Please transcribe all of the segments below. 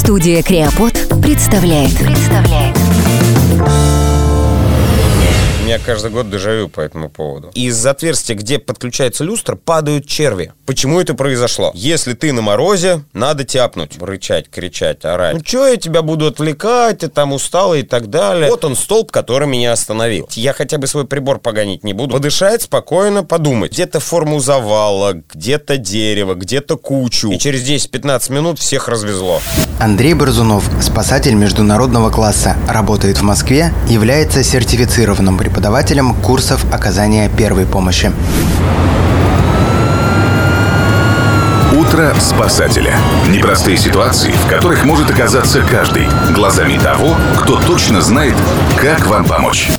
Студия Креопод представляет. Представляет. Меня каждый год дежавю по этому поводу. Из отверстия, где подключается люстра, падают черви. Почему это произошло? Если ты на морозе, надо тяпнуть, рычать, кричать, орать. Ну что я тебя буду отвлекать, ты там устал и так далее. Вот он столб, который меня остановил. Я хотя бы свой прибор погонить не буду. Подышать спокойно, подумать. Где-то форму завала, где-то дерево, где-то кучу. И через 10-15 минут всех развезло. Андрей Борзунов, спасатель международного класса, работает в Москве, является сертифицированным преподавателем курсов оказания первой помощи. Утро спасателя. Непростые ситуации, в которых может оказаться каждый, глазами того, кто точно знает, как вам помочь.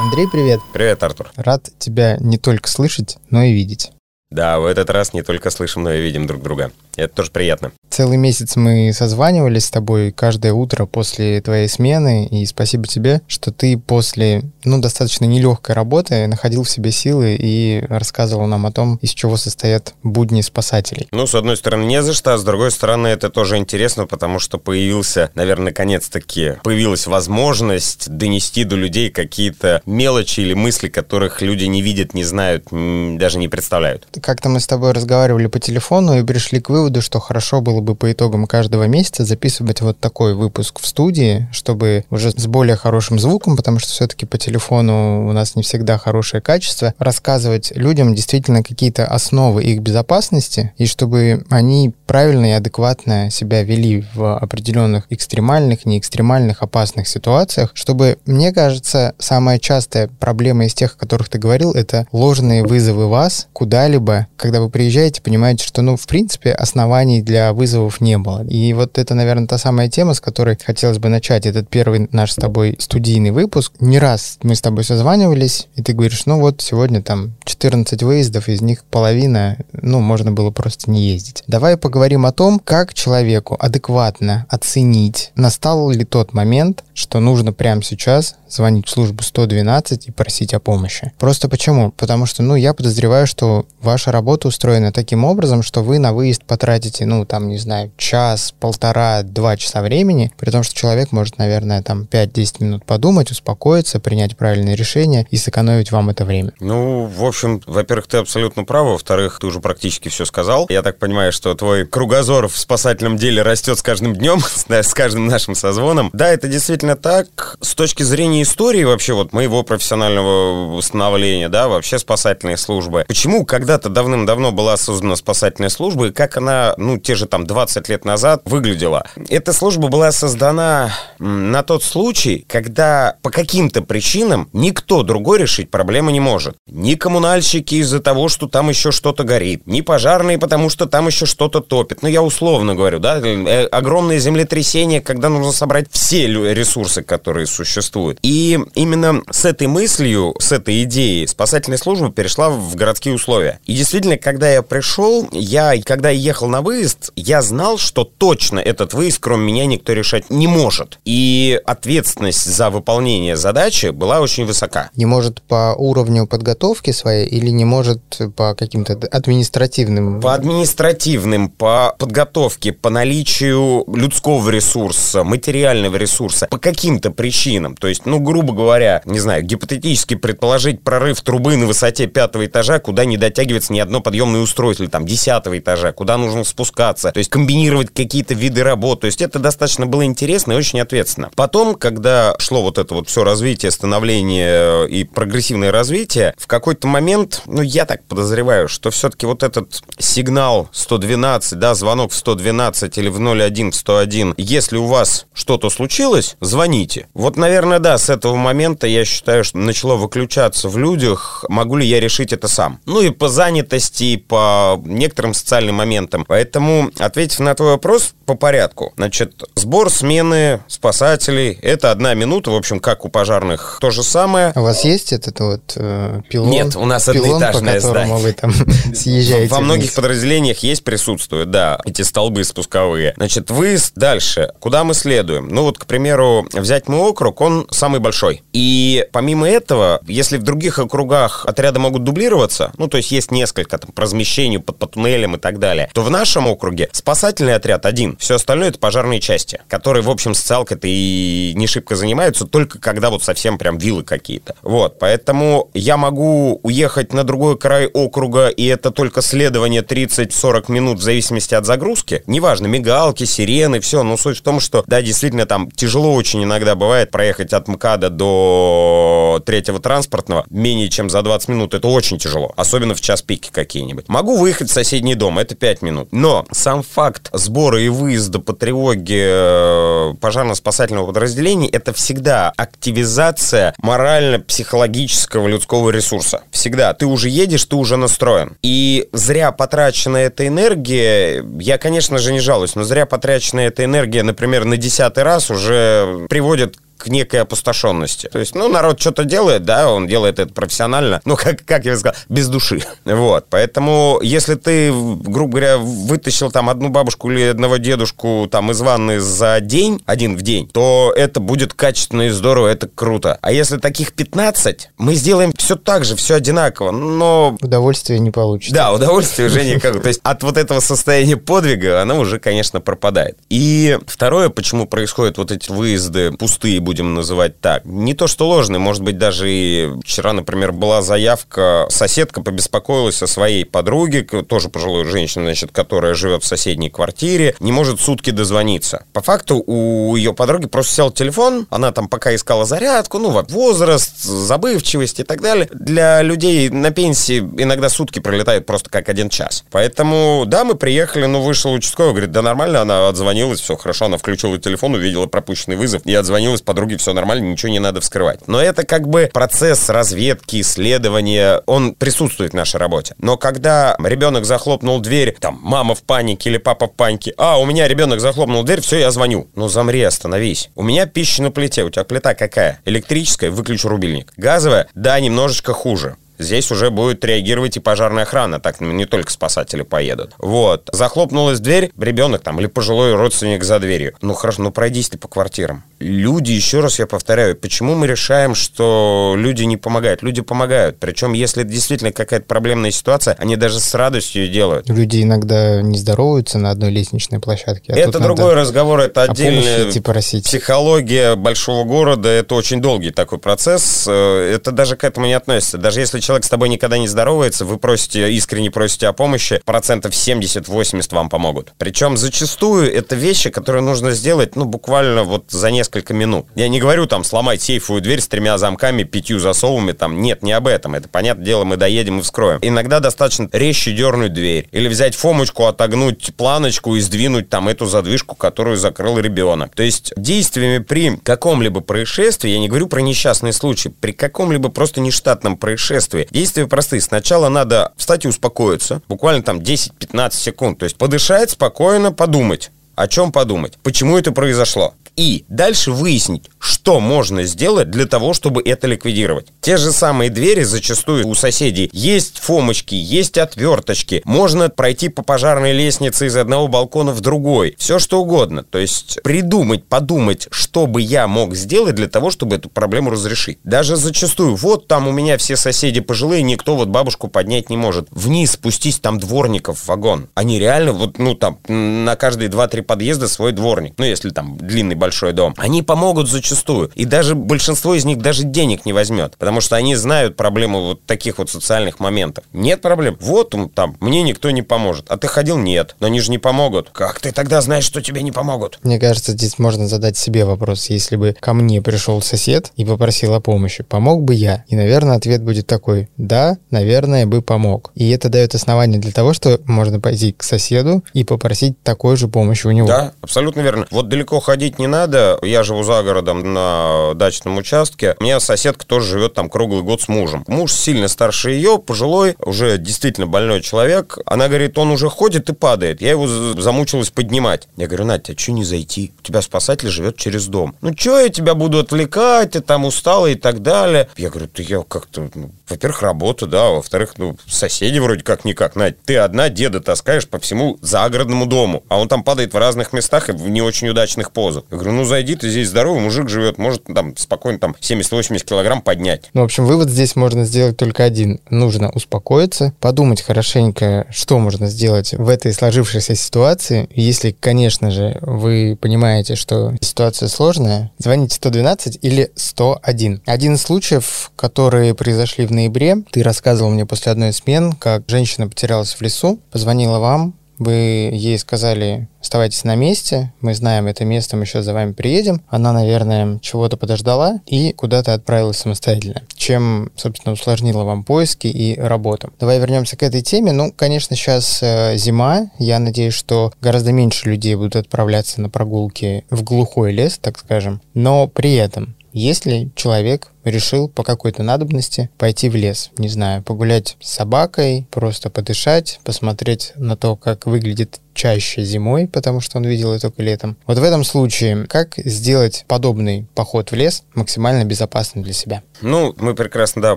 Андрей, привет. Привет, Артур. Рад тебя не только слышать, но и видеть. Да, в этот раз не только слышим, но и видим друг друга. Это тоже приятно. Целый месяц мы созванивались с тобой каждое утро после твоей смены, и спасибо тебе, что ты после, ну, достаточно нелегкой работы находил в себе силы и рассказывал нам о том, из чего состоят будни спасателей. Ну, с одной стороны, не за что, а с другой стороны, это тоже интересно, потому что появился, наверное, наконец-таки, появилась возможность донести до людей какие-то мелочи или мысли, которых люди не видят, не знают, даже не представляют. Как-то мы с тобой разговаривали по телефону и пришли к выводу, что хорошо было бы по итогам каждого месяца записывать вот такой выпуск в студии, чтобы уже с более хорошим звуком, потому что все-таки по телефону у нас не всегда хорошее качество, рассказывать людям действительно какие-то основы их безопасности, и чтобы они правильно и адекватно себя вели в определенных экстремальных, не экстремальных, опасных ситуациях, чтобы, мне кажется, самая частая проблема из тех, о которых ты говорил, это ложные вызовы вас куда-либо, когда вы приезжаете, понимаете, что, ну, в принципе, оснований для вызовов не было. И вот это, наверное, та самая тема, с которой хотелось бы начать этот первый наш с тобой студийный выпуск. Не раз мы с тобой созванивались, и ты говоришь, ну вот сегодня там 14 выездов, из них половина, ну, можно было просто не ездить. Давай поговорим о том, как человеку адекватно оценить, настал ли тот момент, что нужно прямо сейчас звонить в службу 112 и просить о помощи. Просто почему? Потому что, ну, я подозреваю, что ваша работа устроена таким образом, что вы на выезд потратите, ну, там, не знаю, час, полтора, два часа времени, при том, что человек может, наверное, там 5-10 минут подумать, успокоиться, принять правильное решение и сэкономить вам это время. Ну, в общем, во-первых, ты абсолютно прав, во-вторых, ты уже практически все сказал. Я так понимаю, что твой кругозор в спасательном деле растет с каждым днем, с каждым нашим созвоном. Да, это действительно так. С точки зрения истории вообще вот моего профессионального становления, да, вообще спасательные службы. Почему когда-то давным-давно была создана спасательная служба и как она, ну, те же там 20 лет назад выглядела? Эта служба была создана на тот случай, когда по каким-то причинам никто другой решить проблему не может. Ни коммунальщики из-за того, что там еще что-то горит, ни пожарные, потому что там еще что-то топит. Ну, я условно говорю, да, э, огромные землетрясения, когда нужно собрать все ресурсы, которые существуют. И именно с этой мыслью, с этой идеей спасательная служба перешла в городские условия. И действительно, когда я пришел, я, когда я ехал на выезд, я знал, что точно этот выезд, кроме меня, никто решать не может. И ответственность за выполнение задачи была очень высока. Не может по уровню подготовки своей или не может по каким-то административным? По административным, по подготовке, по наличию людского ресурса, материального ресурса, по каким-то причинам. То есть, ну, грубо говоря, не знаю, гипотетически предположить прорыв трубы на высоте пятого этажа, куда не дотягивается ни одно подъемное устройство, или там десятого этажа, куда нужно спускаться. То есть комбинировать какие-то виды работ. То есть это достаточно было интересно и очень ответственно. Потом, когда шло вот это вот все развитие, становление и прогрессивное развитие, в какой-то момент, ну, я так подозреваю, что все-таки вот этот сигнал 112, да, звонок в 112 или в 01 в 101, если у вас что-то случилось, звоните. Вот, наверное, да, с этого момента я считаю, что начало выключаться в людях, могу ли я решить это сам. Ну и по занятости, и по некоторым социальным моментам. Поэтому, ответив на твой вопрос по порядку. Значит, сбор смены спасателей — это одна минута, в общем, как у пожарных то же самое. А у вас есть этот вот э, пилон? Нет, у нас пилон, одноэтажное по здание. вы там съезжаете Во многих подразделениях есть, присутствуют, да, эти столбы спусковые. Значит, выезд дальше. Куда мы следуем? Ну вот, к примеру, взять мой округ, он самый большой. И помимо этого, если в других округах отряды могут дублироваться, ну, то есть есть несколько там по размещению под, по туннелям и так далее, то в нашем округе спасательный отряд один. Все остальное это пожарные части, которые, в общем, социалкой-то и не шибко занимаются, только когда вот совсем прям вилы какие-то. Вот, поэтому я могу уехать на другой край округа, и это только следование 30-40 минут в зависимости от загрузки. Неважно, мигалки, сирены, все. Но суть в том, что, да, действительно, там тяжело очень иногда бывает проехать от МКАДа до третьего транспортного менее чем за 20 минут. Это очень тяжело. Особенно в час пики какие-нибудь. Могу выехать в соседний дом, это 5 минут. Но сам факт сбора и выезда по тревоге э, пожарно-спасательного подразделения это всегда активизация морально-психологического людского ресурса. Всегда. Ты уже едешь, ты уже настроен. И зря потраченная эта энергия, я, конечно же, не жалуюсь, но зря потраченная эта энергия, например, на десятый раз уже приводит к некой опустошенности. То есть, ну, народ что-то делает, да, он делает это профессионально, ну, как, как я сказал, без души. Вот, поэтому, если ты, грубо говоря, вытащил там одну бабушку или одного дедушку там из ванны за день, один в день, то это будет качественно и здорово, это круто. А если таких 15, мы сделаем все так же, все одинаково, но... Удовольствие не получится. Да, удовольствие уже никак. То есть от вот этого состояния подвига оно уже, конечно, пропадает. И второе, почему происходят вот эти выезды пустые, будем называть так. Не то, что ложный, может быть, даже и вчера, например, была заявка, соседка побеспокоилась о своей подруге, тоже пожилой женщине, значит, которая живет в соседней квартире, не может сутки дозвониться. По факту у ее подруги просто сел телефон, она там пока искала зарядку, ну, возраст, забывчивость и так далее. Для людей на пенсии иногда сутки пролетают просто как один час. Поэтому, да, мы приехали, ну, вышел участковый, говорит, да нормально, она отзвонилась, все хорошо, она включила телефон, увидела пропущенный вызов и отзвонилась подруге подруги все нормально, ничего не надо вскрывать. Но это как бы процесс разведки, исследования, он присутствует в нашей работе. Но когда ребенок захлопнул дверь, там, мама в панике или папа в панике, а, у меня ребенок захлопнул дверь, все, я звоню. Ну, замри, остановись. У меня пища на плите, у тебя плита какая? Электрическая, выключу рубильник. Газовая? Да, немножечко хуже. Здесь уже будет реагировать и пожарная охрана, так не только спасатели поедут. Вот. Захлопнулась дверь, ребенок там или пожилой родственник за дверью. Ну хорошо, ну пройдись ты по квартирам. Люди, еще раз я повторяю, почему мы решаем, что люди не помогают? Люди помогают. Причем, если это действительно какая-то проблемная ситуация, они даже с радостью делают. Люди иногда не здороваются на одной лестничной площадке. А это другой разговор, это отдельная просить. психология большого города. Это очень долгий такой процесс. Э, это даже к этому не относится. Даже если человек с тобой никогда не здоровается, вы просите, искренне просите о помощи, процентов 70-80 вам помогут. Причем зачастую это вещи, которые нужно сделать, ну, буквально вот за несколько минут. Я не говорю там сломать сейфовую дверь с тремя замками, пятью засовами, там, нет, не об этом. Это, понятное дело, мы доедем и вскроем. Иногда достаточно резче дернуть дверь. Или взять фомочку, отогнуть планочку и сдвинуть там эту задвижку, которую закрыл ребенок. То есть действиями при каком-либо происшествии, я не говорю про несчастный случай, при каком-либо просто нештатном происшествии, действия. Действия простые. Сначала надо встать и успокоиться, буквально там 10-15 секунд. То есть подышать спокойно, подумать. О чем подумать? Почему это произошло? И дальше выяснить, что можно сделать для того, чтобы это ликвидировать. Те же самые двери зачастую у соседей есть фомочки, есть отверточки. Можно пройти по пожарной лестнице из одного балкона в другой. Все что угодно. То есть придумать, подумать, что бы я мог сделать для того, чтобы эту проблему разрешить. Даже зачастую, вот там у меня все соседи пожилые, никто вот бабушку поднять не может. Вниз спустись, там дворников вагон. Они реально вот, ну там, на каждые 2-3 подъезда свой дворник. Ну если там длинный большой дом. Они помогут зачастую. И даже большинство из них даже денег не возьмет, потому что они знают проблему вот таких вот социальных моментов. Нет проблем. Вот там, мне никто не поможет. А ты ходил? Нет. Но они же не помогут. Как ты тогда знаешь, что тебе не помогут? Мне кажется, здесь можно задать себе вопрос. Если бы ко мне пришел сосед и попросил о помощи, помог бы я? И, наверное, ответ будет такой. Да, наверное, бы помог. И это дает основание для того, что можно пойти к соседу и попросить такой же помощи у него. Да, абсолютно верно. Вот далеко ходить не надо. Я живу за городом на дачном участке. У меня соседка тоже живет там круглый год с мужем. Муж сильно старше ее, пожилой, уже действительно больной человек. Она говорит, он уже ходит и падает. Я его замучилась поднимать. Я говорю, Надя, а что не зайти? У тебя спасатель живет через дом. Ну, что я тебя буду отвлекать, ты там устала и так далее. Я говорю, ты я как-то ну, во-первых, работа, да, во-вторых, ну, соседи вроде как-никак. Надь, ты одна деда таскаешь по всему загородному дому, а он там падает в разных местах и в не очень удачных позах. Я говорю, ну, зайди, ты здесь здоровый мужик живет, может там спокойно там 70-80 килограмм поднять. Ну, в общем, вывод здесь можно сделать только один. Нужно успокоиться, подумать хорошенько, что можно сделать в этой сложившейся ситуации. Если, конечно же, вы понимаете, что ситуация сложная, звоните 112 или 101. Один из случаев, которые произошли в ноябре, ты рассказывал мне после одной из смен, как женщина потерялась в лесу, позвонила вам, вы ей сказали, оставайтесь на месте, мы знаем это место, мы еще за вами приедем. Она, наверное, чего-то подождала и куда-то отправилась самостоятельно, чем, собственно, усложнила вам поиски и работу. Давай вернемся к этой теме. Ну, конечно, сейчас э, зима. Я надеюсь, что гораздо меньше людей будут отправляться на прогулки в глухой лес, так скажем. Но при этом если человек решил по какой-то надобности пойти в лес, не знаю, погулять с собакой, просто подышать, посмотреть на то, как выглядит чаще зимой, потому что он видел это только летом. Вот в этом случае, как сделать подобный поход в лес максимально безопасным для себя? Ну, мы прекрасно, да,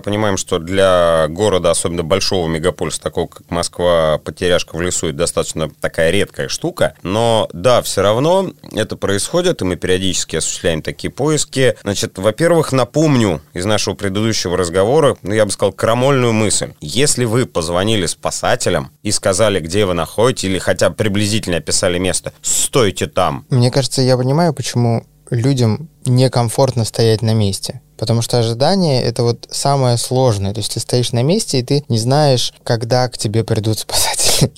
понимаем, что для города, особенно большого мегаполиса, такого как Москва, потеряшка в лесу, это достаточно такая редкая штука. Но, да, все равно это происходит, и мы периодически осуществляем такие поиски. Значит, во-первых, напомню из нашего предыдущего разговора, ну, я бы сказал, крамольную мысль. Если вы позвонили спасателям и сказали, где вы находитесь, или хотя бы приблизительно описали место, стойте там. Мне кажется, я понимаю, почему людям некомфортно стоять на месте. Потому что ожидание — это вот самое сложное. То есть ты стоишь на месте, и ты не знаешь, когда к тебе придут спасатели.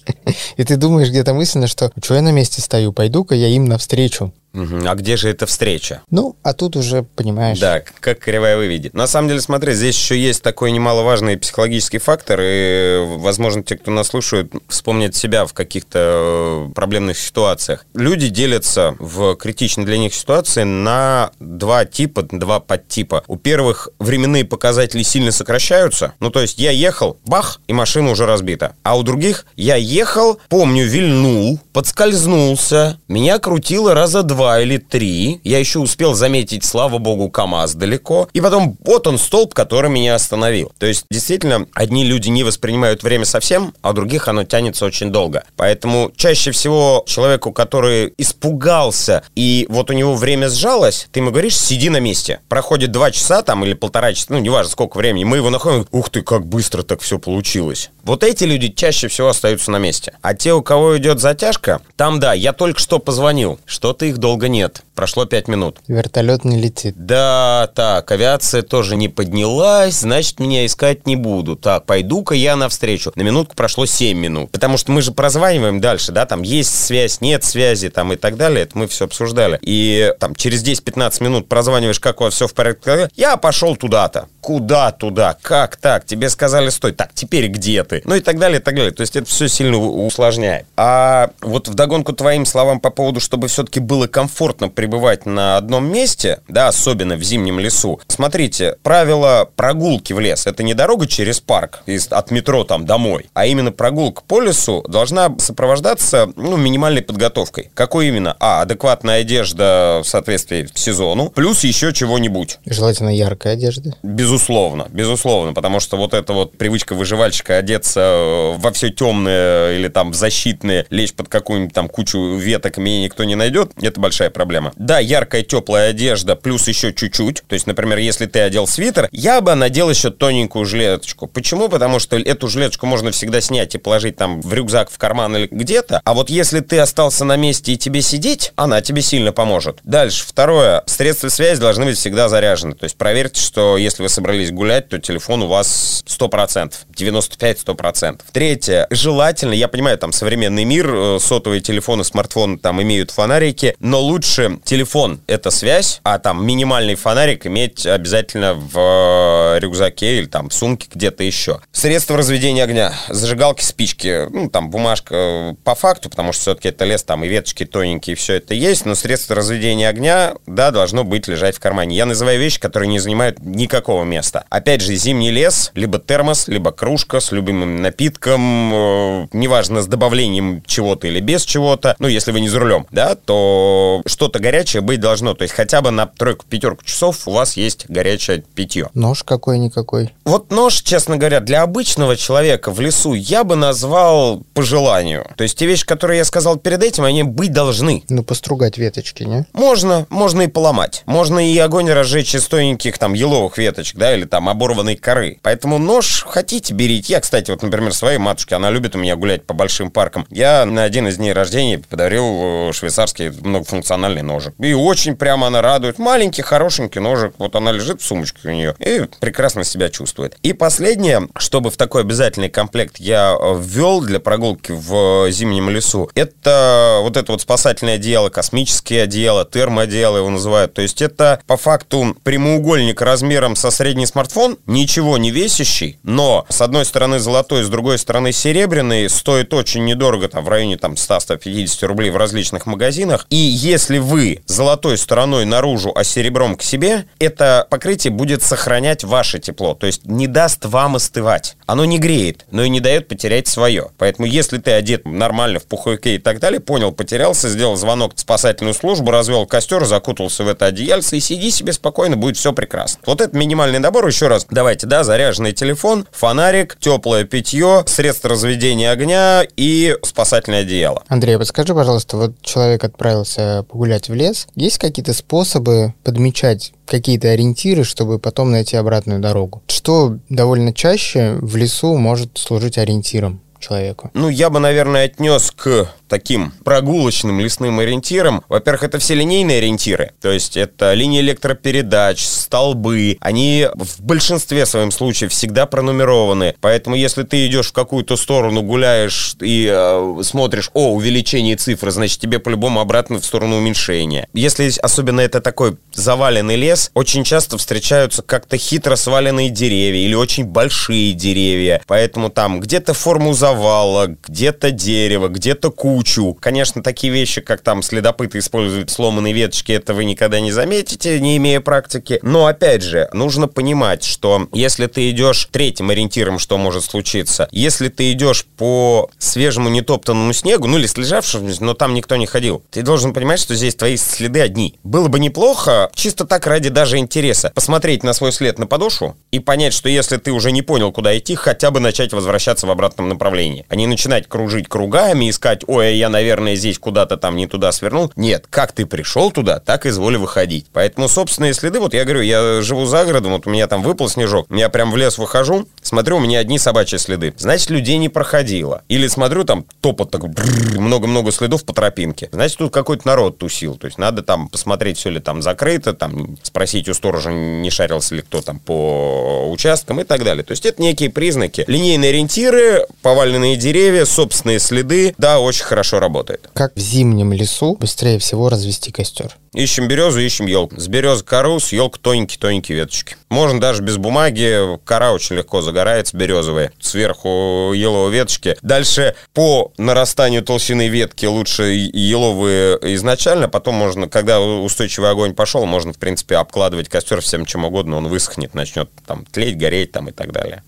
И ты думаешь где-то мысленно, что «что я на месте стою? Пойду-ка я им навстречу». А где же эта встреча? Ну, а тут уже, понимаешь... Да, как кривая выведет. На самом деле, смотри, здесь еще есть такой немаловажный психологический фактор, и, возможно, те, кто нас слушает, вспомнят себя в каких-то э, проблемных ситуациях. Люди делятся в критичной для них ситуации на два типа, два подтипа. У первых временные показатели сильно сокращаются, ну, то есть я ехал, бах, и машина уже разбита. А у других я ехал, помню, вильнул, подскользнулся, меня крутило раза два, или три. Я еще успел заметить, слава богу, КАМАЗ далеко. И потом вот он столб, который меня остановил. То есть, действительно, одни люди не воспринимают время совсем, а у других оно тянется очень долго. Поэтому чаще всего человеку, который испугался, и вот у него время сжалось, ты ему говоришь, сиди на месте. Проходит два часа там или полтора часа, ну, неважно сколько времени, мы его находим, ух ты, как быстро так все получилось. Вот эти люди чаще всего остаются на месте. А те, у кого идет затяжка, там, да, я только что позвонил, что-то их долго нет. Прошло пять минут. Вертолет не летит. Да, так, авиация тоже не поднялась, значит, меня искать не буду. Так, пойду-ка я навстречу. На минутку прошло 7 минут. Потому что мы же прозваниваем дальше, да, там есть связь, нет связи, там и так далее. Это мы все обсуждали. И там через 10-15 минут прозваниваешь, как у вас все в порядке. Я пошел туда-то. Куда туда? Как так? Тебе сказали, стой. Так, теперь где ты? Ну и так далее, и так далее. То есть это все сильно усложняет. А вот вдогонку твоим словам по поводу, чтобы все-таки было комфортно пребывать на одном месте, да, особенно в зимнем лесу. Смотрите, правило прогулки в лес. Это не дорога через парк из, от метро там домой, а именно прогулка по лесу должна сопровождаться ну, минимальной подготовкой. Какой именно? А, адекватная одежда в соответствии к сезону, плюс еще чего-нибудь. Желательно яркая одежда. Безусловно, безусловно, потому что вот эта вот привычка выживальщика одеться э, во все темное или там защитное, лечь под какую-нибудь там кучу веток, меня никто не найдет, это большая проблема. Да, яркая теплая одежда, плюс еще чуть-чуть. То есть, например, если ты одел свитер, я бы надел еще тоненькую жилеточку. Почему? Потому что эту жилеточку можно всегда снять и положить там в рюкзак, в карман или где-то. А вот если ты остался на месте и тебе сидеть, она тебе сильно поможет. Дальше, второе. Средства связи должны быть всегда заряжены. Есть проверьте, что если вы собрались гулять, то телефон у вас 100%, 95-100%. Третье. Желательно, я понимаю, там современный мир, э, сотовые телефоны, смартфоны там имеют фонарики, но лучше телефон — это связь, а там минимальный фонарик иметь обязательно в э, рюкзаке или там в сумке где-то еще. Средства разведения огня. Зажигалки, спички, ну, там бумажка э, по факту, потому что все-таки это лес, там и веточки тоненькие, все это есть, но средства разведения огня, да, должно быть лежать в кармане. Я называю вещи, которые которые не занимают никакого места. Опять же, зимний лес, либо термос, либо кружка с любимым напитком, э, неважно, с добавлением чего-то или без чего-то, ну, если вы не за рулем, да, то что-то горячее быть должно. То есть хотя бы на тройку-пятерку часов у вас есть горячее питье. Нож какой-никакой. Вот нож, честно говоря, для обычного человека в лесу я бы назвал по желанию. То есть те вещи, которые я сказал перед этим, они быть должны. Ну, постругать веточки, не? Можно, можно и поломать. Можно и огонь разжечь из тоненьких там еловых веточек, да, или там оборванной коры. Поэтому нож хотите, берите. Я, кстати, вот, например, своей матушке, она любит у меня гулять по большим паркам. Я на один из дней рождения подарил э, швейцарский многофункциональный ножик. И очень прямо она радует. Маленький, хорошенький ножик. Вот она лежит в сумочке у нее и прекрасно себя чувствует. И последнее, чтобы в такой обязательный комплект я ввел для прогулки в зимнем лесу, это вот это вот спасательное одеяло, космическое одеяло, термоодеяло его называют. То есть это по факту прямоугольник размером со средний смартфон, ничего не весящий, но с одной стороны золотой, с другой стороны серебряный, стоит очень недорого, там в районе там 100-150 рублей в различных магазинах. И если вы золотой стороной наружу, а серебром к себе, это покрытие будет сохранять ваше тепло, то есть не даст вам остывать. Оно не греет, но и не дает потерять свое. Поэтому если ты одет нормально в пуховике и так далее, понял, потерялся, сделал звонок в спасательную службу, развел костер, закутался в это одеяльце и сиди себе спокойно, будет все прекрасно. Вот это минимальный набор, еще раз, давайте, да, заряженный телефон, фонарик, теплое питье, средства разведения огня и спасательное одеяло. Андрей, подскажи, пожалуйста, вот человек отправился погулять в лес. Есть какие-то способы подмечать какие-то ориентиры, чтобы потом найти обратную дорогу? Что довольно чаще в лесу может служить ориентиром? Человеку? Ну, я бы, наверное, отнес к таким прогулочным лесным ориентирам. Во-первых, это все линейные ориентиры. То есть это линии электропередач, столбы. Они в большинстве своем случаев всегда пронумерованы. Поэтому если ты идешь в какую-то сторону, гуляешь и э, смотришь, о, увеличение цифры, значит, тебе по-любому обратно в сторону уменьшения. Если особенно это такой заваленный лес, очень часто встречаются как-то хитро сваленные деревья или очень большие деревья. Поэтому там где-то форму завала, где-то дерево, где-то кучу. Конечно, такие вещи, как там следопыты используют сломанные веточки, это вы никогда не заметите, не имея практики. Но, опять же, нужно понимать, что если ты идешь третьим ориентиром, что может случиться, если ты идешь по свежему нетоптанному снегу, ну или слежавшему, но там никто не ходил, ты должен понимать, что здесь твои следы одни. Было бы неплохо, чисто так ради даже интереса, посмотреть на свой след на подошву и понять, что если ты уже не понял, куда идти, хотя бы начать возвращаться в обратном направлении направлении, а не начинать кружить кругами, искать, ой, я, наверное, здесь куда-то там не туда свернул. Нет, как ты пришел туда, так изволи выходить. Поэтому собственные следы, вот я говорю, я живу за городом, вот у меня там выпал снежок, я прям в лес выхожу, смотрю, у меня одни собачьи следы. Значит, людей не проходило. Или смотрю, там топот такой, много-много следов по тропинке. Значит, тут какой-то народ тусил. То есть надо там посмотреть, все ли там закрыто, там спросить у сторожа, не шарился ли кто там по участкам и так далее. То есть это некие признаки. Линейные ориентиры, поваленные поваленные деревья, собственные следы. Да, очень хорошо работает. Как в зимнем лесу быстрее всего развести костер? Ищем березу, ищем елку. С березы кору, с елк тоненькие-тоненькие веточки. Можно даже без бумаги. Кора очень легко загорается, березовая. Сверху еловые веточки. Дальше по нарастанию толщины ветки лучше еловые изначально. Потом можно, когда устойчивый огонь пошел, можно, в принципе, обкладывать костер всем чем угодно. Он высохнет, начнет там тлеть, гореть там и так далее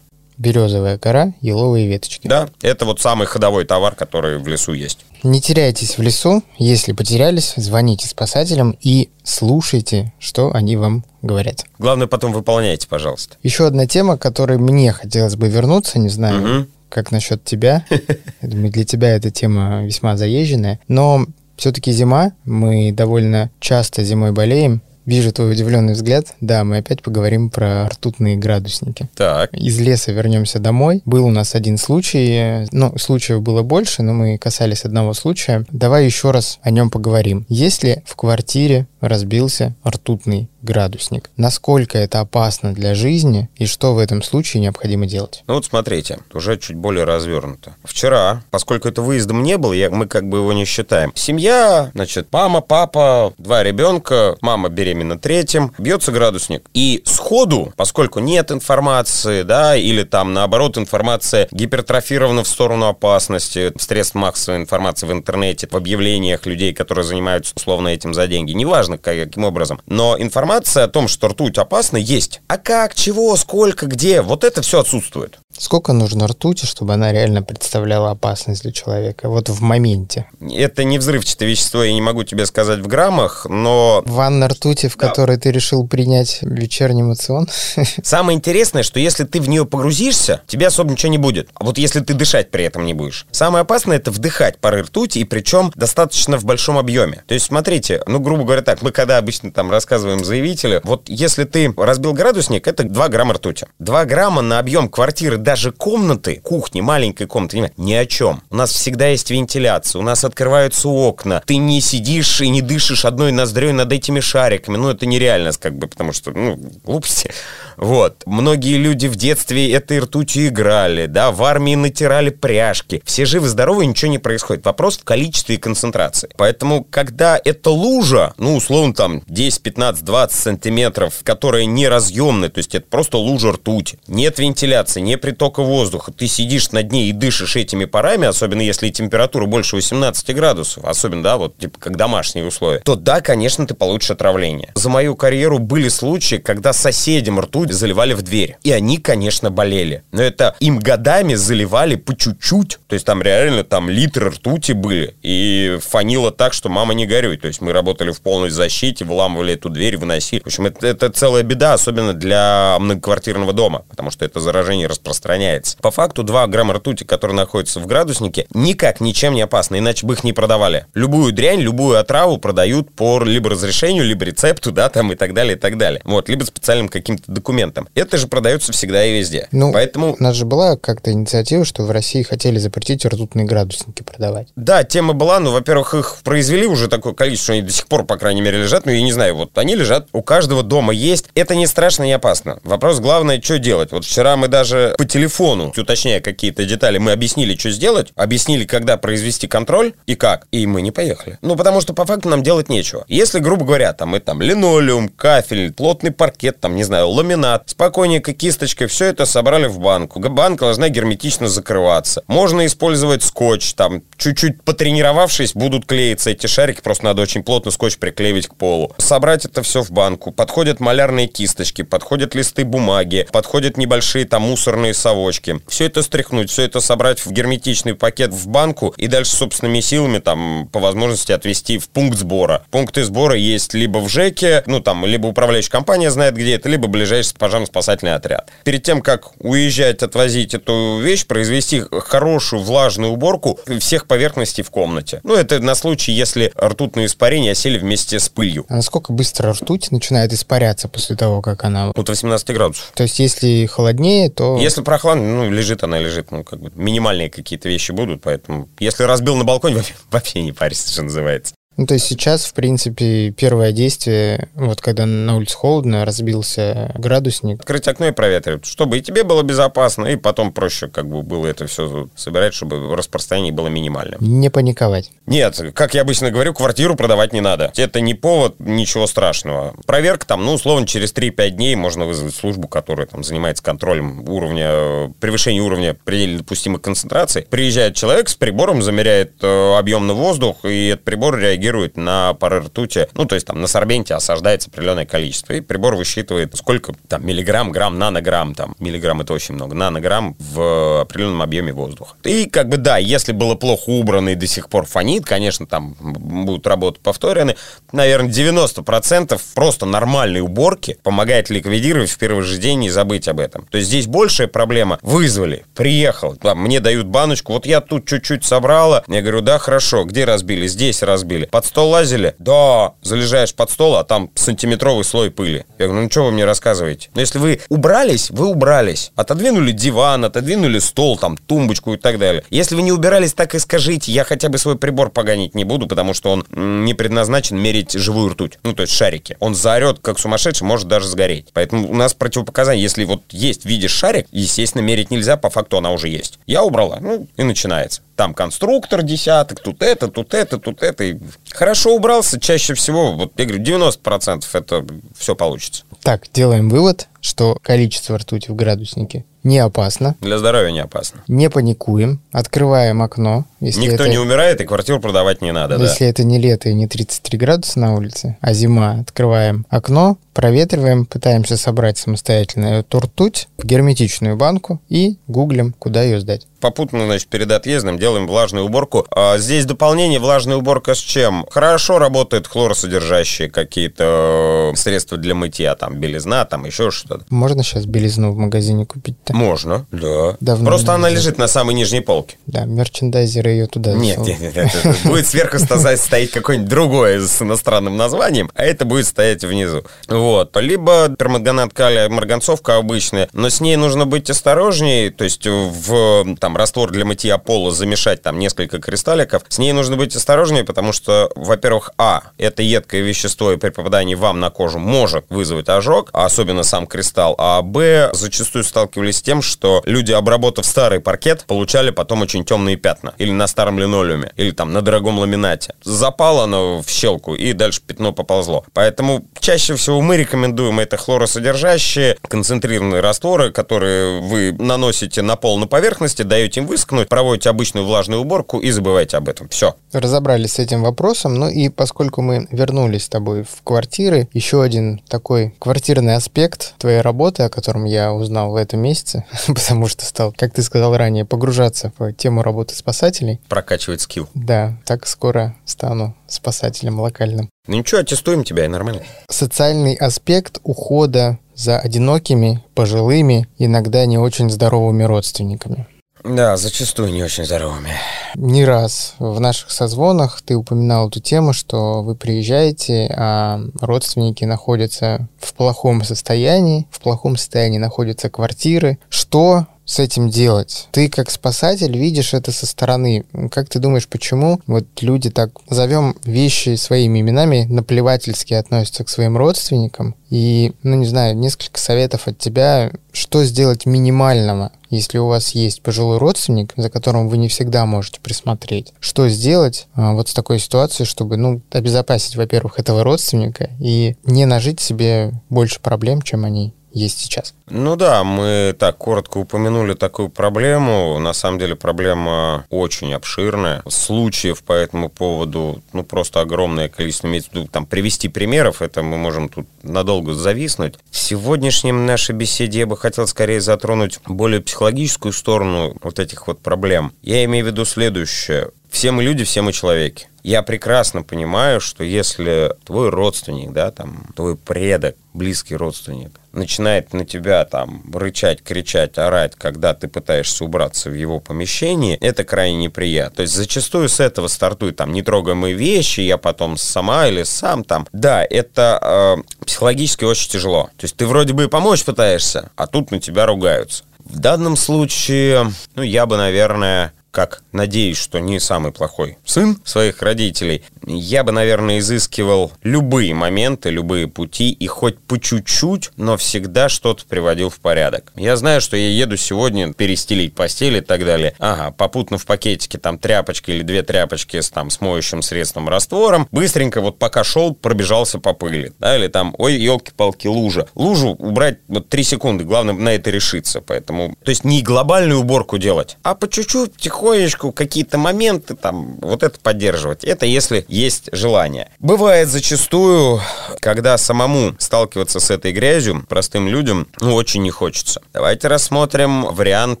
березовая кора, еловые веточки. Да, это вот самый ходовой товар, который в лесу есть. Не теряйтесь в лесу. Если потерялись, звоните спасателям и слушайте, что они вам говорят. Главное, потом выполняйте, пожалуйста. Еще одна тема, к которой мне хотелось бы вернуться, не знаю, угу. как насчет тебя. Думаю, для тебя эта тема весьма заезженная. Но все-таки зима, мы довольно часто зимой болеем, Вижу твой удивленный взгляд. Да, мы опять поговорим про ртутные градусники. Так. Из леса вернемся домой. Был у нас один случай. Ну, случаев было больше, но мы касались одного случая. Давай еще раз о нем поговорим. Если в квартире разбился ртутный градусник. Насколько это опасно для жизни и что в этом случае необходимо делать? Ну вот смотрите, уже чуть более развернуто. Вчера, поскольку это выездом не был, я, мы как бы его не считаем. Семья, значит, мама, папа, два ребенка, мама беременна третьим, бьется градусник. И сходу, поскольку нет информации, да, или там наоборот информация гипертрофирована в сторону опасности, средств массовой информации в интернете, в объявлениях людей, которые занимаются условно этим за деньги, неважно каким образом, но информация информация о том, что ртуть опасна, есть. А как, чего, сколько, где, вот это все отсутствует. Сколько нужно ртути, чтобы она реально представляла опасность для человека? Вот в моменте. Это не взрывчатое вещество, я не могу тебе сказать в граммах, но... Ванна ртути, в которой ты решил принять вечерний мацион? Самое интересное, что если ты в нее погрузишься, тебе особо ничего не будет. А вот если ты дышать при этом не будешь. Самое опасное это вдыхать пары ртути, и причем достаточно в большом объеме. То есть, смотрите, ну, грубо говоря так, мы когда обычно там рассказываем заявителю, вот если ты разбил градусник, это 2 грамма ртути. 2 грамма на объем квартиры даже комнаты, кухни, маленькой комнаты, ни о чем. У нас всегда есть вентиляция, у нас открываются окна. Ты не сидишь и не дышишь одной ноздрёй над этими шариками. Ну, это нереально, как бы, потому что, ну, глупости. Вот. Многие люди в детстве этой ртутью играли, да, в армии натирали пряжки. Все живы-здоровы, ничего не происходит. Вопрос в количестве и концентрации. Поэтому, когда эта лужа, ну, условно, там, 10, 15, 20 сантиметров, которая не разъемная, то есть это просто лужа ртути, нет вентиляции, нет притока воздуха, ты сидишь над ней и дышишь этими парами, особенно если температура больше 18 градусов, особенно, да, вот, типа, как домашние условия, то да, конечно, ты получишь отравление. За мою карьеру были случаи, когда соседям ртуть заливали в дверь. И они, конечно, болели. Но это им годами заливали по чуть-чуть. То есть там реально там литры ртути были. И фанило так, что мама не горюй. То есть мы работали в полной защите, выламывали эту дверь, выносили. В общем, это, это целая беда, особенно для многоквартирного дома, потому что это заражение распространяется. По факту 2 грамма ртути, которые находятся в градуснике, никак ничем не опасны, иначе бы их не продавали. Любую дрянь, любую отраву продают по либо разрешению, либо рецепту, да, там и так далее, и так далее. Вот, либо специальным каким-то документом документам. Это же продается всегда и везде. Ну, Поэтому... у нас же была как-то инициатива, что в России хотели запретить ртутные градусники продавать. Да, тема была, но, во-первых, их произвели уже такое количество, что они до сих пор, по крайней мере, лежат. Ну, я не знаю, вот они лежат, у каждого дома есть. Это не страшно, не опасно. Вопрос главное, что делать. Вот вчера мы даже по телефону, уточняя какие-то детали, мы объяснили, что сделать, объяснили, когда произвести контроль и как. И мы не поехали. Ну, потому что по факту нам делать нечего. Если, грубо говоря, там мы там линолеум, кафель, плотный паркет, там, не знаю, ламинат, спокойненько кисточкой все это собрали в банку. Банка должна герметично закрываться. Можно использовать скотч, там, чуть-чуть потренировавшись, будут клеиться эти шарики, просто надо очень плотно скотч приклеивать к полу. Собрать это все в банку. Подходят малярные кисточки, подходят листы бумаги, подходят небольшие там мусорные совочки. Все это стряхнуть, все это собрать в герметичный пакет в банку и дальше собственными силами там по возможности отвезти в пункт сбора. Пункты сбора есть либо в ЖЭКе, ну там, либо управляющая компания знает где это, либо ближайший пожарно-спасательный отряд. Перед тем, как уезжать, отвозить эту вещь, произвести хорошую влажную уборку всех поверхностей в комнате. Ну, это на случай, если ртутные испарения осели вместе с пылью. А насколько быстро ртуть начинает испаряться после того, как она... От 18 градусов. То есть, если холоднее, то... Если прохладно, ну, лежит она, лежит. Ну, как бы минимальные какие-то вещи будут, поэтому... Если разбил на балконе, вообще, вообще не парься, что называется. Ну, то есть сейчас, в принципе, первое действие, вот когда на улице холодно, разбился градусник. Открыть окно и проветривать, чтобы и тебе было безопасно, и потом проще как бы было это все собирать, чтобы распространение было минимальным. Не паниковать. Нет, как я обычно говорю, квартиру продавать не надо. Это не повод, ничего страшного. Проверка там, ну, условно, через 3-5 дней можно вызвать службу, которая там занимается контролем уровня, превышения уровня предельно допустимой концентрации. Приезжает человек с прибором, замеряет э, объем на воздух, и этот прибор реагирует реагирует на пары ртути, ну, то есть там на сорбенте осаждается определенное количество, и прибор высчитывает, сколько там миллиграмм, грамм, нанограмм, там, миллиграмм это очень много, нанограмм в определенном объеме воздуха. И как бы да, если было плохо убрано и до сих пор фонит, конечно, там будут работы повторены, наверное, 90% просто нормальной уборки помогает ликвидировать в первый же день и забыть об этом. То есть здесь большая проблема. Вызвали, приехал, там, мне дают баночку, вот я тут чуть-чуть собрала, я говорю, да, хорошо, где разбили? Здесь разбили. Под стол лазили? Да. Залезаешь под стол, а там сантиметровый слой пыли. Я говорю, ну что вы мне рассказываете? Но если вы убрались, вы убрались. Отодвинули диван, отодвинули стол, там, тумбочку и так далее. Если вы не убирались, так и скажите. Я хотя бы свой прибор погонить не буду, потому что он не предназначен мерить живую ртуть. Ну, то есть шарики. Он заорет, как сумасшедший, может даже сгореть. Поэтому у нас противопоказания, если вот есть, видишь шарик, естественно, мерить нельзя, по факту она уже есть. Я убрала, ну, и начинается. Там конструктор десяток, тут это, тут это, тут это. И хорошо убрался, чаще всего, вот я говорю, 90% это все получится. Так, делаем вывод, что количество ртути в градуснике не опасно. Для здоровья не опасно. Не паникуем, открываем окно. Если Никто это... не умирает, и квартиру продавать не надо, Если да. это не лето и не 33 градуса на улице, а зима, открываем окно, проветриваем, пытаемся собрать самостоятельно эту ртуть в герметичную банку и гуглим, куда ее сдать попутно, значит, перед отъездом делаем влажную уборку. А здесь дополнение влажная уборка с чем? Хорошо работает хлоросодержащие какие-то э, средства для мытья, там, белизна, там, еще что-то. Можно сейчас белизну в магазине купить-то? Можно, да. Давно Просто она лежит на самой нижней полке. Да, мерчендайзеры ее туда Нет, засовывают. нет, нет, это будет сверху стоять стоять какое-нибудь другое с иностранным названием, а это будет стоять внизу. Вот. Либо перманганат калия, марганцовка обычная, но с ней нужно быть осторожнее, то есть в там, раствор для мытья пола замешать там несколько кристалликов, с ней нужно быть осторожнее, потому что, во-первых, а, это едкое вещество, и при попадании вам на кожу может вызвать ожог, а особенно сам кристалл, а б, зачастую сталкивались с тем, что люди, обработав старый паркет, получали потом очень темные пятна, или на старом линолеуме, или там на дорогом ламинате. Запало оно в щелку, и дальше пятно поползло. Поэтому чаще всего мы рекомендуем это хлоросодержащие концентрированные растворы, которые вы наносите на пол на поверхности, даете им высохнуть, проводите обычную влажную уборку и забывайте об этом. Все. Разобрались с этим вопросом, ну и поскольку мы вернулись с тобой в квартиры, еще один такой квартирный аспект твоей работы, о котором я узнал в этом месяце, потому что стал, как ты сказал ранее, погружаться в тему работы спасателей. Прокачивать скилл. Да, так скоро стану спасателем локальным. Ну ничего, аттестуем тебя, и нормально. Социальный аспект ухода за одинокими, пожилыми, иногда не очень здоровыми родственниками. Да, зачастую не очень здоровыми. Не раз в наших созвонах ты упоминал эту тему, что вы приезжаете, а родственники находятся в плохом состоянии, в плохом состоянии находятся квартиры. Что с этим делать? Ты как спасатель видишь это со стороны. Как ты думаешь, почему вот люди так, назовем вещи своими именами, наплевательски относятся к своим родственникам? И, ну не знаю, несколько советов от тебя, что сделать минимального, если у вас есть пожилой родственник, за которым вы не всегда можете присмотреть. Что сделать а, вот с такой ситуацией, чтобы, ну, обезопасить, во-первых, этого родственника и не нажить себе больше проблем, чем они есть сейчас. Ну да, мы так коротко упомянули такую проблему. На самом деле проблема очень обширная. Случаев по этому поводу, ну, просто огромное количество. Имеется там, привести примеров, это мы можем тут надолго зависнуть. В сегодняшнем нашей беседе я бы хотел скорее затронуть более психологическую сторону вот этих вот проблем. Я имею в виду следующее. Все мы люди, все мы человеки. Я прекрасно понимаю, что если твой родственник, да, там, твой предок, близкий родственник, начинает на тебя там рычать, кричать, орать, когда ты пытаешься убраться в его помещении, это крайне неприятно. То есть зачастую с этого стартует там не трогай мои вещи, я потом сама или сам там. Да, это э, психологически очень тяжело. То есть ты вроде бы и помочь пытаешься, а тут на тебя ругаются. В данном случае, ну, я бы, наверное, как надеюсь, что не самый плохой сын своих родителей, я бы, наверное, изыскивал любые моменты, любые пути и хоть по чуть-чуть, но всегда что-то приводил в порядок. Я знаю, что я еду сегодня перестелить постель и так далее. Ага, попутно в пакетике там тряпочка или две тряпочки с там с моющим средством раствором. Быстренько вот пока шел, пробежался по пыли. Да, или там, ой, елки-палки, лужа. Лужу убрать вот три секунды, главное на это решиться. Поэтому, то есть не глобальную уборку делать, а по чуть-чуть, потихонечку, какие-то моменты там, вот это поддерживать. Это если есть желание. Бывает зачастую, когда самому сталкиваться с этой грязью, простым людям, ну, очень не хочется. Давайте рассмотрим вариант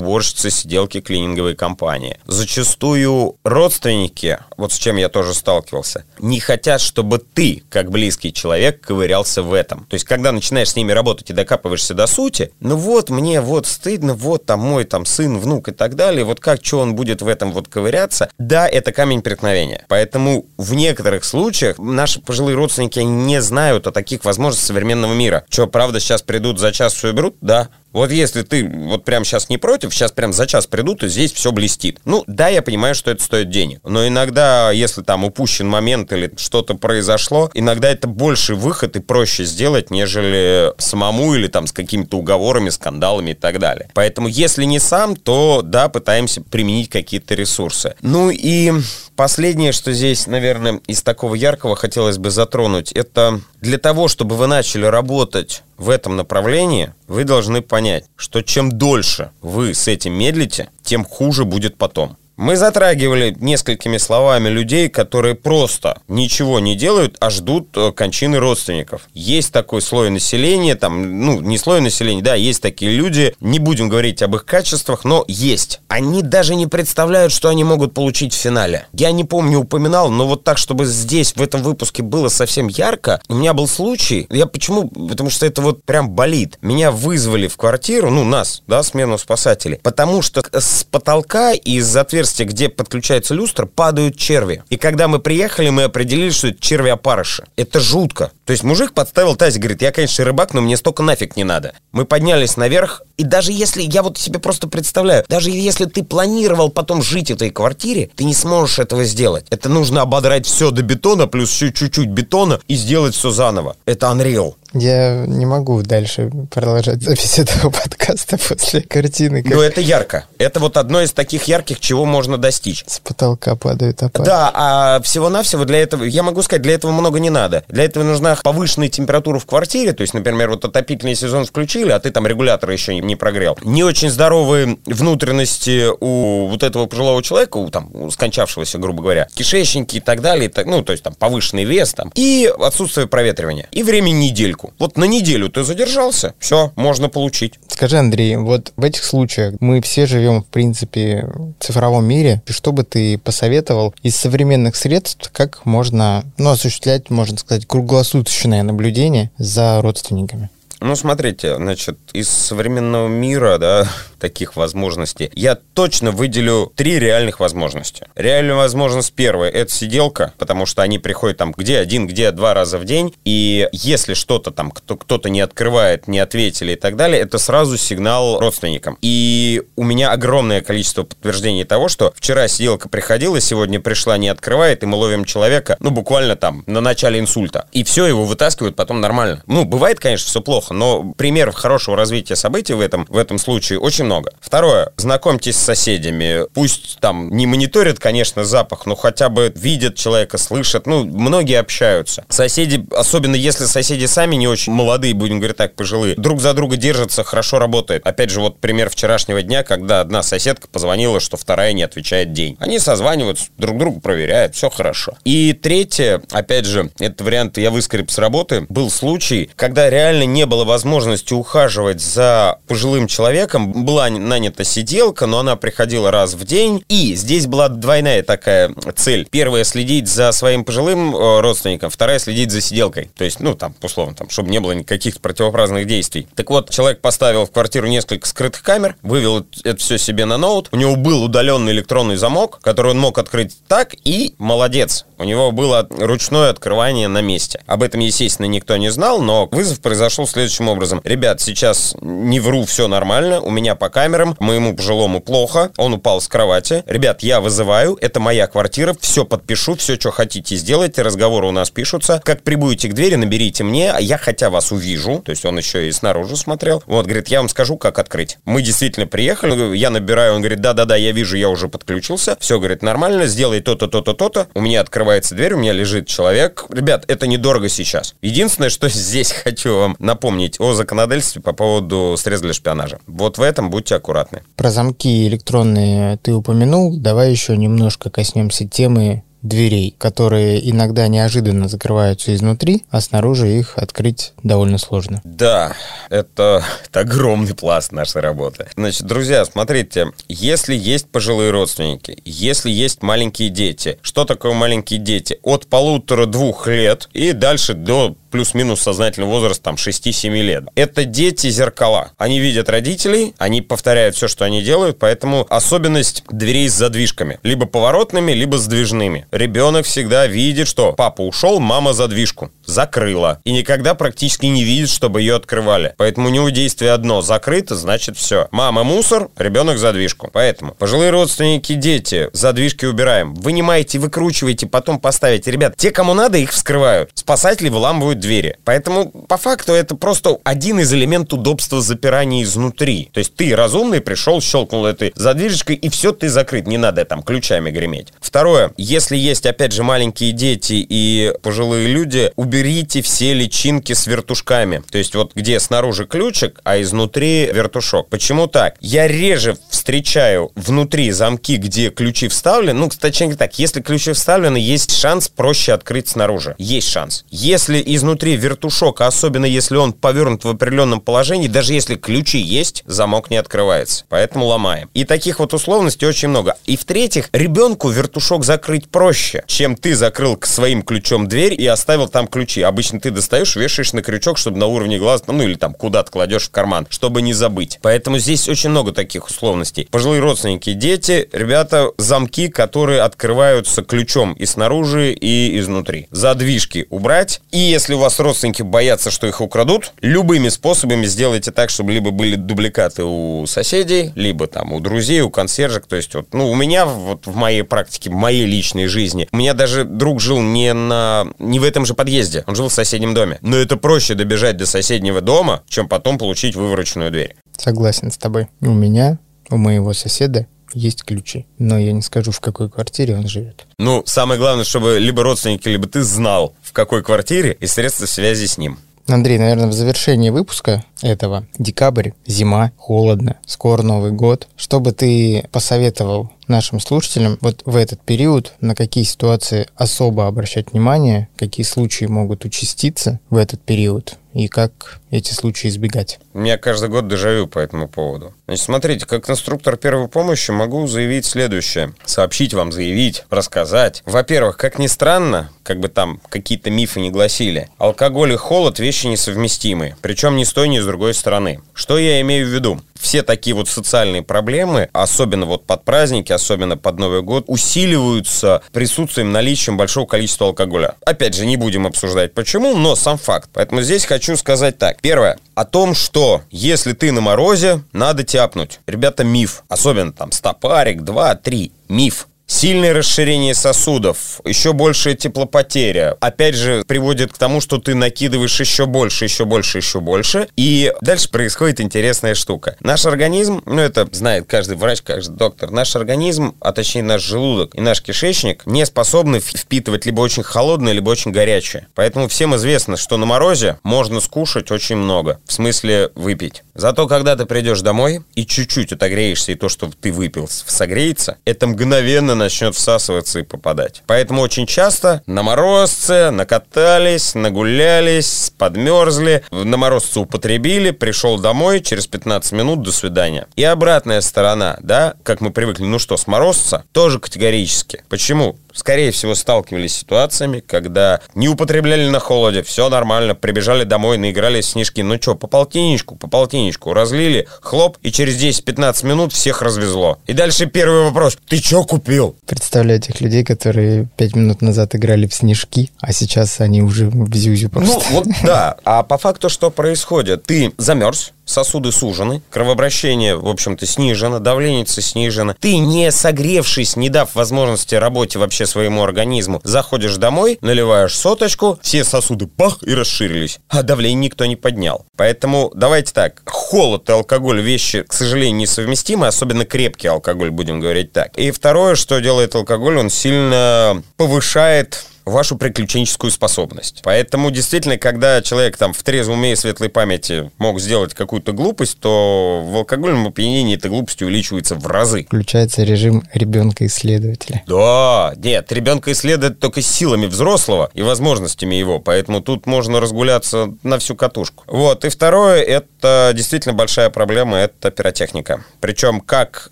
уборщицы сиделки клининговой компании. Зачастую родственники, вот с чем я тоже сталкивался, не хотят, чтобы ты, как близкий человек, ковырялся в этом. То есть, когда начинаешь с ними работать и докапываешься до сути, ну вот, мне вот стыдно, вот там мой там сын, внук и так далее, вот как, что он будет в этом вот ковыряться, да, это камень преткновения. Поэтому в некоторых случаях наши пожилые родственники не знают о таких возможностях современного мира. Что, правда, сейчас придут за час все берут? Да. Вот если ты вот прям сейчас не против, сейчас прям за час придут, и здесь все блестит. Ну, да, я понимаю, что это стоит денег. Но иногда, если там упущен момент или что-то произошло, иногда это больше выход и проще сделать, нежели самому или там с какими-то уговорами, скандалами и так далее. Поэтому, если не сам, то, да, пытаемся применить какие-то ресурсы. Ну и последнее, что здесь, наверное, из такого яркого хотелось бы затронуть, это для того, чтобы вы начали работать в этом направлении, вы должны понять, что чем дольше вы с этим медлите, тем хуже будет потом. Мы затрагивали несколькими словами людей, которые просто ничего не делают, а ждут э, кончины родственников. Есть такой слой населения, там, ну, не слой населения, да, есть такие люди, не будем говорить об их качествах, но есть. Они даже не представляют, что они могут получить в финале. Я не помню, упоминал, но вот так, чтобы здесь, в этом выпуске было совсем ярко, у меня был случай, я почему? Потому что это вот прям болит. Меня вызвали в квартиру, ну, нас, да, смену спасателей, потому что с потолка из отверстия, где подключается люстра, падают черви. И когда мы приехали, мы определили, что это черви опарыши. Это жутко. То есть мужик подставил тазик, говорит, я, конечно, рыбак, но мне столько нафиг не надо. Мы поднялись наверх, и даже если, я вот себе просто представляю, даже если ты планировал потом жить в этой квартире, ты не сможешь этого сделать. Это нужно ободрать все до бетона, плюс еще чуть-чуть бетона и сделать все заново. Это Unreal. Я не могу дальше продолжать запись этого подкаста после картины. Как... Но это ярко. Это вот одно из таких ярких, чего можно достичь. С потолка падают опары. Да, а всего-навсего для этого, я могу сказать, для этого много не надо. Для этого нужна повышенная температура в квартире, то есть, например, вот отопительный сезон включили, а ты там регулятор еще не прогрел. Не очень здоровые внутренности у вот этого пожилого человека, у там у скончавшегося, грубо говоря, кишечники и так далее, так, ну, то есть там повышенный вес там, и отсутствие проветривания. И время недельку недельку. Вот на неделю ты задержался, все, можно получить. Скажи, Андрей, вот в этих случаях мы все живем, в принципе, в цифровом мире. Что бы ты посоветовал из современных средств, как можно ну, осуществлять, можно сказать, круглосуточное наблюдение за родственниками? Ну, смотрите, значит, из современного мира, да, таких возможностей, я точно выделю три реальных возможности. Реальная возможность первая – это сиделка, потому что они приходят там где один, где два раза в день, и если что-то там кто- кто-то не открывает, не ответили и так далее, это сразу сигнал родственникам. И у меня огромное количество подтверждений того, что вчера сиделка приходила, сегодня пришла, не открывает, и мы ловим человека, ну, буквально там, на начале инсульта. И все, его вытаскивают потом нормально. Ну, бывает, конечно, все плохо, но примеров хорошего развития событий в этом, в этом случае очень много. Второе. Знакомьтесь с соседями. Пусть там не мониторят, конечно, запах, но хотя бы видят человека, слышат. Ну, многие общаются. Соседи, особенно если соседи сами не очень молодые, будем говорить так, пожилые, друг за друга держатся, хорошо работает. Опять же, вот пример вчерашнего дня, когда одна соседка позвонила, что вторая не отвечает день. Они созваниваются, друг другу проверяют, все хорошо. И третье, опять же, это вариант я выскреб с работы, был случай, когда реально не было возможности ухаживать за пожилым человеком, была нанята сиделка, но она приходила раз в день, и здесь была двойная такая цель. Первая — следить за своим пожилым э, родственником, вторая — следить за сиделкой. То есть, ну, там, условно, там, чтобы не было никаких противоправных действий. Так вот, человек поставил в квартиру несколько скрытых камер, вывел это все себе на ноут, у него был удаленный электронный замок, который он мог открыть так, и молодец, у него было ручное открывание на месте. Об этом, естественно, никто не знал, но вызов произошел следующим образом. Ребят, сейчас не вру, все нормально, у меня по камерам, моему пожилому плохо, он упал с кровати. Ребят, я вызываю, это моя квартира, все подпишу, все, что хотите, сделайте, разговоры у нас пишутся. Как прибудете к двери, наберите мне, а я хотя вас увижу, то есть он еще и снаружи смотрел. Вот, говорит, я вам скажу, как открыть. Мы действительно приехали, я набираю, он говорит, да-да-да, я вижу, я уже подключился. Все, говорит, нормально, сделай то-то, то-то, то-то. У меня открывается дверь, у меня лежит человек. Ребят, это недорого сейчас. Единственное, что здесь хочу вам напомнить о законодательстве по поводу средств для шпионажа. Вот в этом будьте аккуратны. Про замки электронные ты упомянул. Давай еще немножко коснемся темы дверей, которые иногда неожиданно закрываются изнутри, а снаружи их открыть довольно сложно. Да, это, это огромный пласт нашей работы. Значит, друзья, смотрите, если есть пожилые родственники, если есть маленькие дети, что такое маленькие дети? От полутора-двух лет и дальше до плюс-минус сознательный возраст там 6-7 лет. Это дети зеркала. Они видят родителей, они повторяют все, что они делают, поэтому особенность дверей с задвижками. Либо поворотными, либо сдвижными. Ребенок всегда видит, что папа ушел, мама задвижку закрыла. И никогда практически не видит, чтобы ее открывали. Поэтому у него действие одно. Закрыто, значит все. Мама мусор, ребенок задвижку. Поэтому пожилые родственники, дети, задвижки убираем. Вынимаете, выкручиваете, потом поставите. Ребят, те, кому надо, их вскрывают. Спасатели выламывают двери. Поэтому, по факту, это просто один из элементов удобства запирания изнутри. То есть ты разумный пришел, щелкнул этой задвижечкой, и все, ты закрыт. Не надо там ключами греметь. Второе. Если есть, опять же, маленькие дети и пожилые люди, уберите все личинки с вертушками. То есть вот где снаружи ключик, а изнутри вертушок. Почему так? Я реже встречаю внутри замки, где ключи вставлены. Ну, точнее так, если ключи вставлены, есть шанс проще открыть снаружи. Есть шанс. Если изнутри вертушок, а особенно если он повернут в определенном положении, даже если ключи есть, замок не открывается. Поэтому ломаем. И таких вот условностей очень много. И в-третьих, ребенку вертушок закрыть проще, чем ты закрыл к своим ключом дверь и оставил там ключи. Обычно ты достаешь, вешаешь на крючок, чтобы на уровне глаз, ну или там куда-то кладешь в карман, чтобы не забыть. Поэтому здесь очень много таких условностей. Пожилые родственники, дети, ребята, замки, которые открываются ключом и снаружи, и изнутри. Задвижки убрать. И если у вас родственники боятся, что их украдут, любыми способами сделайте так, чтобы либо были дубликаты у соседей, либо там у друзей, у консьержек. То есть вот, ну, у меня вот в моей практике, в моей личной жизни, у меня даже друг жил не на, не в этом же подъезде, он жил в соседнем доме. Но это проще добежать до соседнего дома, чем потом получить вывороченную дверь. Согласен с тобой. У меня, у моего соседа есть ключи. Но я не скажу, в какой квартире он живет. Ну, самое главное, чтобы либо родственники, либо ты знал, в какой квартире и средства связи с ним. Андрей, наверное, в завершении выпуска этого, декабрь, зима, холодно, скоро Новый год, что бы ты посоветовал нашим слушателям вот в этот период, на какие ситуации особо обращать внимание, какие случаи могут участиться в этот период и как эти случаи избегать? У меня каждый год дежавю по этому поводу. Значит, смотрите, как инструктор первой помощи могу заявить следующее. Сообщить вам, заявить, рассказать. Во-первых, как ни странно, как бы там какие-то мифы не гласили, алкоголь и холод – вещи несовместимые. Причем ни с той, ни с другой стороны. Что я имею в виду? Все такие вот социальные проблемы, особенно вот под праздники, особенно под Новый год, усиливаются присутствием, наличием большого количества алкоголя. Опять же, не будем обсуждать почему, но сам факт. Поэтому здесь хочу сказать так. Первое. О том, что если ты на морозе, надо тяпнуть. Ребята, миф. Особенно там стопарик, два, три. Миф. Сильное расширение сосудов, еще большая теплопотеря, опять же, приводит к тому, что ты накидываешь еще больше, еще больше, еще больше. И дальше происходит интересная штука. Наш организм, ну это знает каждый врач, каждый доктор, наш организм, а точнее наш желудок и наш кишечник не способны впитывать либо очень холодное, либо очень горячее. Поэтому всем известно, что на морозе можно скушать очень много, в смысле выпить. Зато когда ты придешь домой и чуть-чуть отогреешься, и то, что ты выпил, согреется, это мгновенно начнет всасываться и попадать. Поэтому очень часто на морозце накатались, нагулялись, подмерзли, на морозце употребили, пришел домой, через 15 минут до свидания. И обратная сторона, да, как мы привыкли, ну что, с морозца, тоже категорически. Почему? Скорее всего, сталкивались с ситуациями, когда не употребляли на холоде, все нормально, прибежали домой, наиграли снежки. Ну что, по полтинничку, по полтинничку разлили, хлоп, и через 10-15 минут всех развезло. И дальше первый вопрос. Ты что купил? Представляю тех людей, которые 5 минут назад играли в снежки, а сейчас они уже в зюзю просто. Ну, вот да. А по факту что происходит? Ты замерз, сосуды сужены, кровообращение, в общем-то, снижено, давление снижено. Ты, не согревшись, не дав возможности работе вообще своему организму, заходишь домой, наливаешь соточку, все сосуды пах и расширились, а давление никто не поднял. Поэтому давайте так, холод и алкоголь вещи, к сожалению, несовместимы, особенно крепкий алкоголь, будем говорить так. И второе, что делает алкоголь, он сильно повышает вашу приключенческую способность. Поэтому действительно, когда человек там в трезвом уме и светлой памяти мог сделать какую-то глупость, то в алкогольном опьянении эта глупость увеличивается в разы. Включается режим ребенка-исследователя. Да, нет, ребенка исследует только силами взрослого и возможностями его, поэтому тут можно разгуляться на всю катушку. Вот, и второе, это действительно большая проблема, это пиротехника. Причем как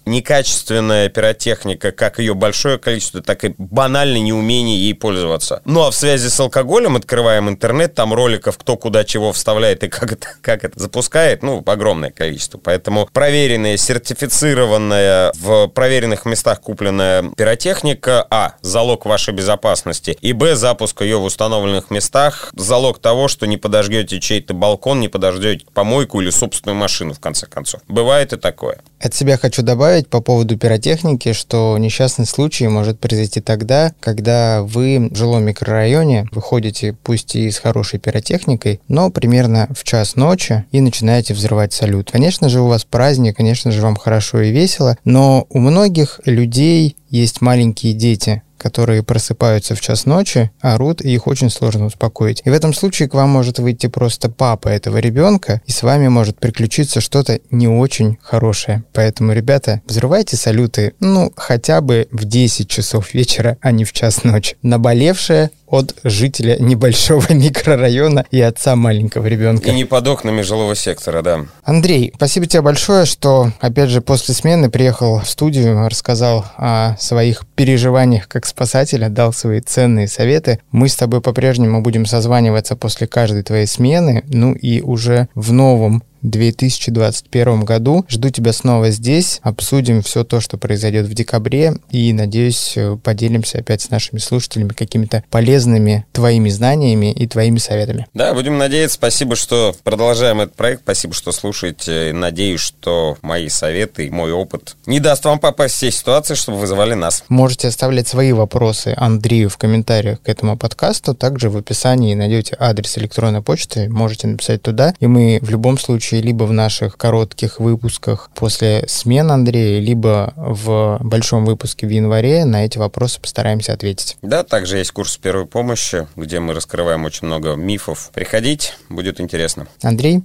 некачественная пиротехника, как ее большое количество, так и банальное неумение ей пользоваться остается. Ну а в связи с алкоголем открываем интернет, там роликов, кто куда чего вставляет и как это, как это запускает, ну, огромное количество. Поэтому проверенная, сертифицированная, в проверенных местах купленная пиротехника, а, залог вашей безопасности, и, б, запуск ее в установленных местах, залог того, что не подожгете чей-то балкон, не подожгете помойку или собственную машину, в конце концов. Бывает и такое. От себя хочу добавить по поводу пиротехники, что несчастный случай может произойти тогда, когда вы, желая жилом микрорайоне, выходите пусть и с хорошей пиротехникой, но примерно в час ночи и начинаете взрывать салют. Конечно же, у вас праздник, конечно же, вам хорошо и весело, но у многих людей есть маленькие дети, которые просыпаются в час ночи, орут, и их очень сложно успокоить. И в этом случае к вам может выйти просто папа этого ребенка, и с вами может приключиться что-то не очень хорошее. Поэтому, ребята, взрывайте салюты, ну, хотя бы в 10 часов вечера, а не в час ночи. Наболевшее от жителя небольшого микрорайона и отца маленького ребенка. И не под окнами жилого сектора, да. Андрей, спасибо тебе большое, что, опять же, после смены приехал в студию, рассказал о своих переживаниях как спасателя, дал свои ценные советы. Мы с тобой по-прежнему будем созваниваться после каждой твоей смены, ну и уже в новом 2021 году. Жду тебя снова здесь. Обсудим все то, что произойдет в декабре. И, надеюсь, поделимся опять с нашими слушателями какими-то полезными твоими знаниями и твоими советами. Да, будем надеяться. Спасибо, что продолжаем этот проект. Спасибо, что слушаете. Надеюсь, что мои советы и мой опыт не даст вам попасть в те ситуации, чтобы вызывали нас. Можете оставлять свои вопросы Андрею в комментариях к этому подкасту. Также в описании найдете адрес электронной почты. Можете написать туда. И мы в любом случае случае либо в наших коротких выпусках после смен Андрея, либо в большом выпуске в январе на эти вопросы постараемся ответить. Да, также есть курс первой помощи, где мы раскрываем очень много мифов. Приходить, будет интересно. Андрей,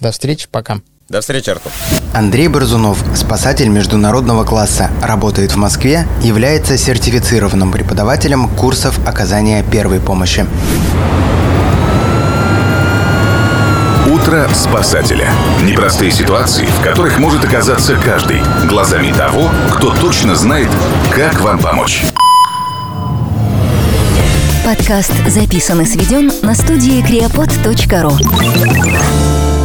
до встречи, пока. До встречи, Артур. Андрей Борзунов, спасатель международного класса, работает в Москве, является сертифицированным преподавателем курсов оказания первой помощи. Утро спасателя. Непростые ситуации, в которых может оказаться каждый. Глазами того, кто точно знает, как вам помочь. Подкаст записан и сведен на студии creapod.ru